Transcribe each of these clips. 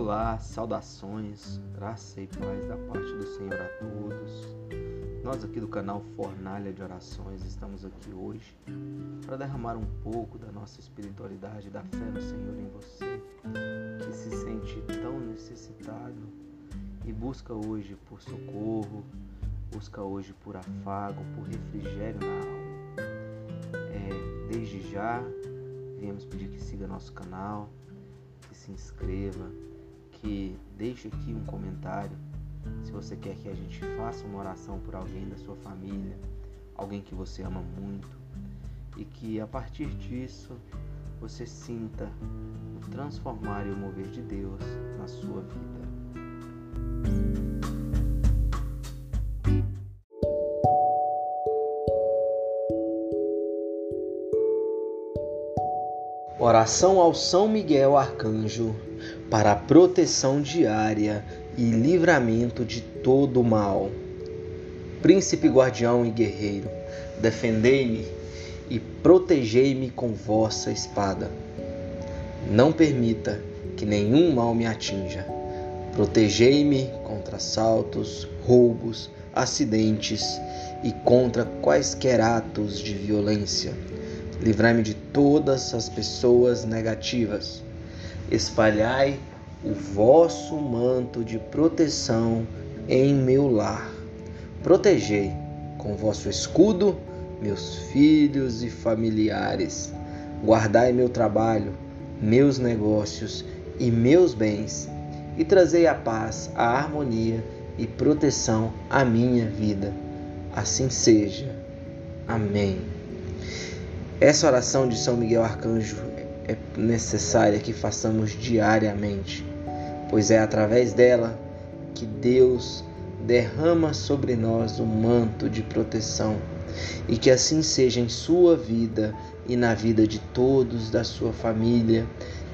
Olá, saudações, graça e paz da parte do Senhor a todos. Nós aqui do canal Fornalha de Orações estamos aqui hoje para derramar um pouco da nossa espiritualidade, da fé no Senhor em você, que se sente tão necessitado e busca hoje por socorro, busca hoje por afago, por refrigério na alma. É, desde já, viemos pedir que siga nosso canal, que se inscreva, que deixe aqui um comentário se você quer que a gente faça uma oração por alguém da sua família, alguém que você ama muito, e que a partir disso você sinta o transformar e o mover de Deus na sua vida. Oração ao São Miguel Arcanjo para proteção diária e livramento de todo o mal. Príncipe guardião e guerreiro, defendei-me e protegei-me com vossa espada. Não permita que nenhum mal me atinja. Protegei-me contra assaltos, roubos, acidentes e contra quaisquer atos de violência. Livrai-me de todas as pessoas negativas espalhai o vosso manto de proteção em meu lar. Protegei com vosso escudo meus filhos e familiares. Guardai meu trabalho, meus negócios e meus bens, e trazei a paz, a harmonia e proteção à minha vida. Assim seja. Amém. Essa oração de São Miguel Arcanjo é necessária que façamos diariamente, pois é através dela que Deus derrama sobre nós o manto de proteção e que assim seja em sua vida e na vida de todos da sua família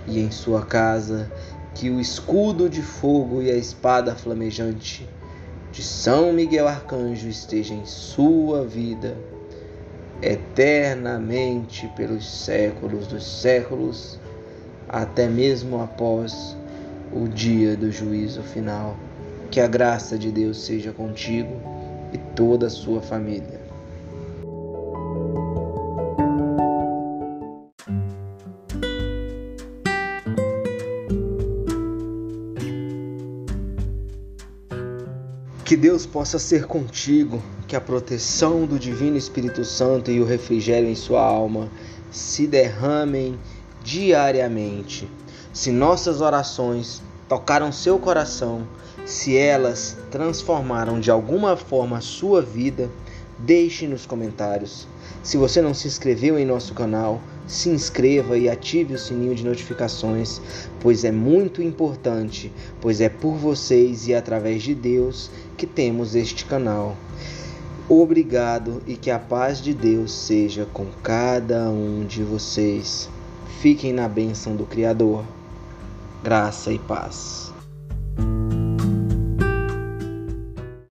e em sua casa, que o escudo de fogo e a espada flamejante de São Miguel Arcanjo esteja em sua vida eternamente pelos séculos dos séculos, até mesmo após o dia do juízo final. Que a graça de Deus seja contigo e toda a sua família. Que Deus possa ser contigo, que a proteção do Divino Espírito Santo e o refrigério em sua alma se derramem diariamente. Se nossas orações tocaram seu coração, se elas transformaram de alguma forma a sua vida, deixe nos comentários. Se você não se inscreveu em nosso canal, se inscreva e ative o sininho de notificações, pois é muito importante, pois é por vocês e através de Deus que temos este canal. Obrigado e que a paz de Deus seja com cada um de vocês. Fiquem na bênção do Criador. Graça e paz.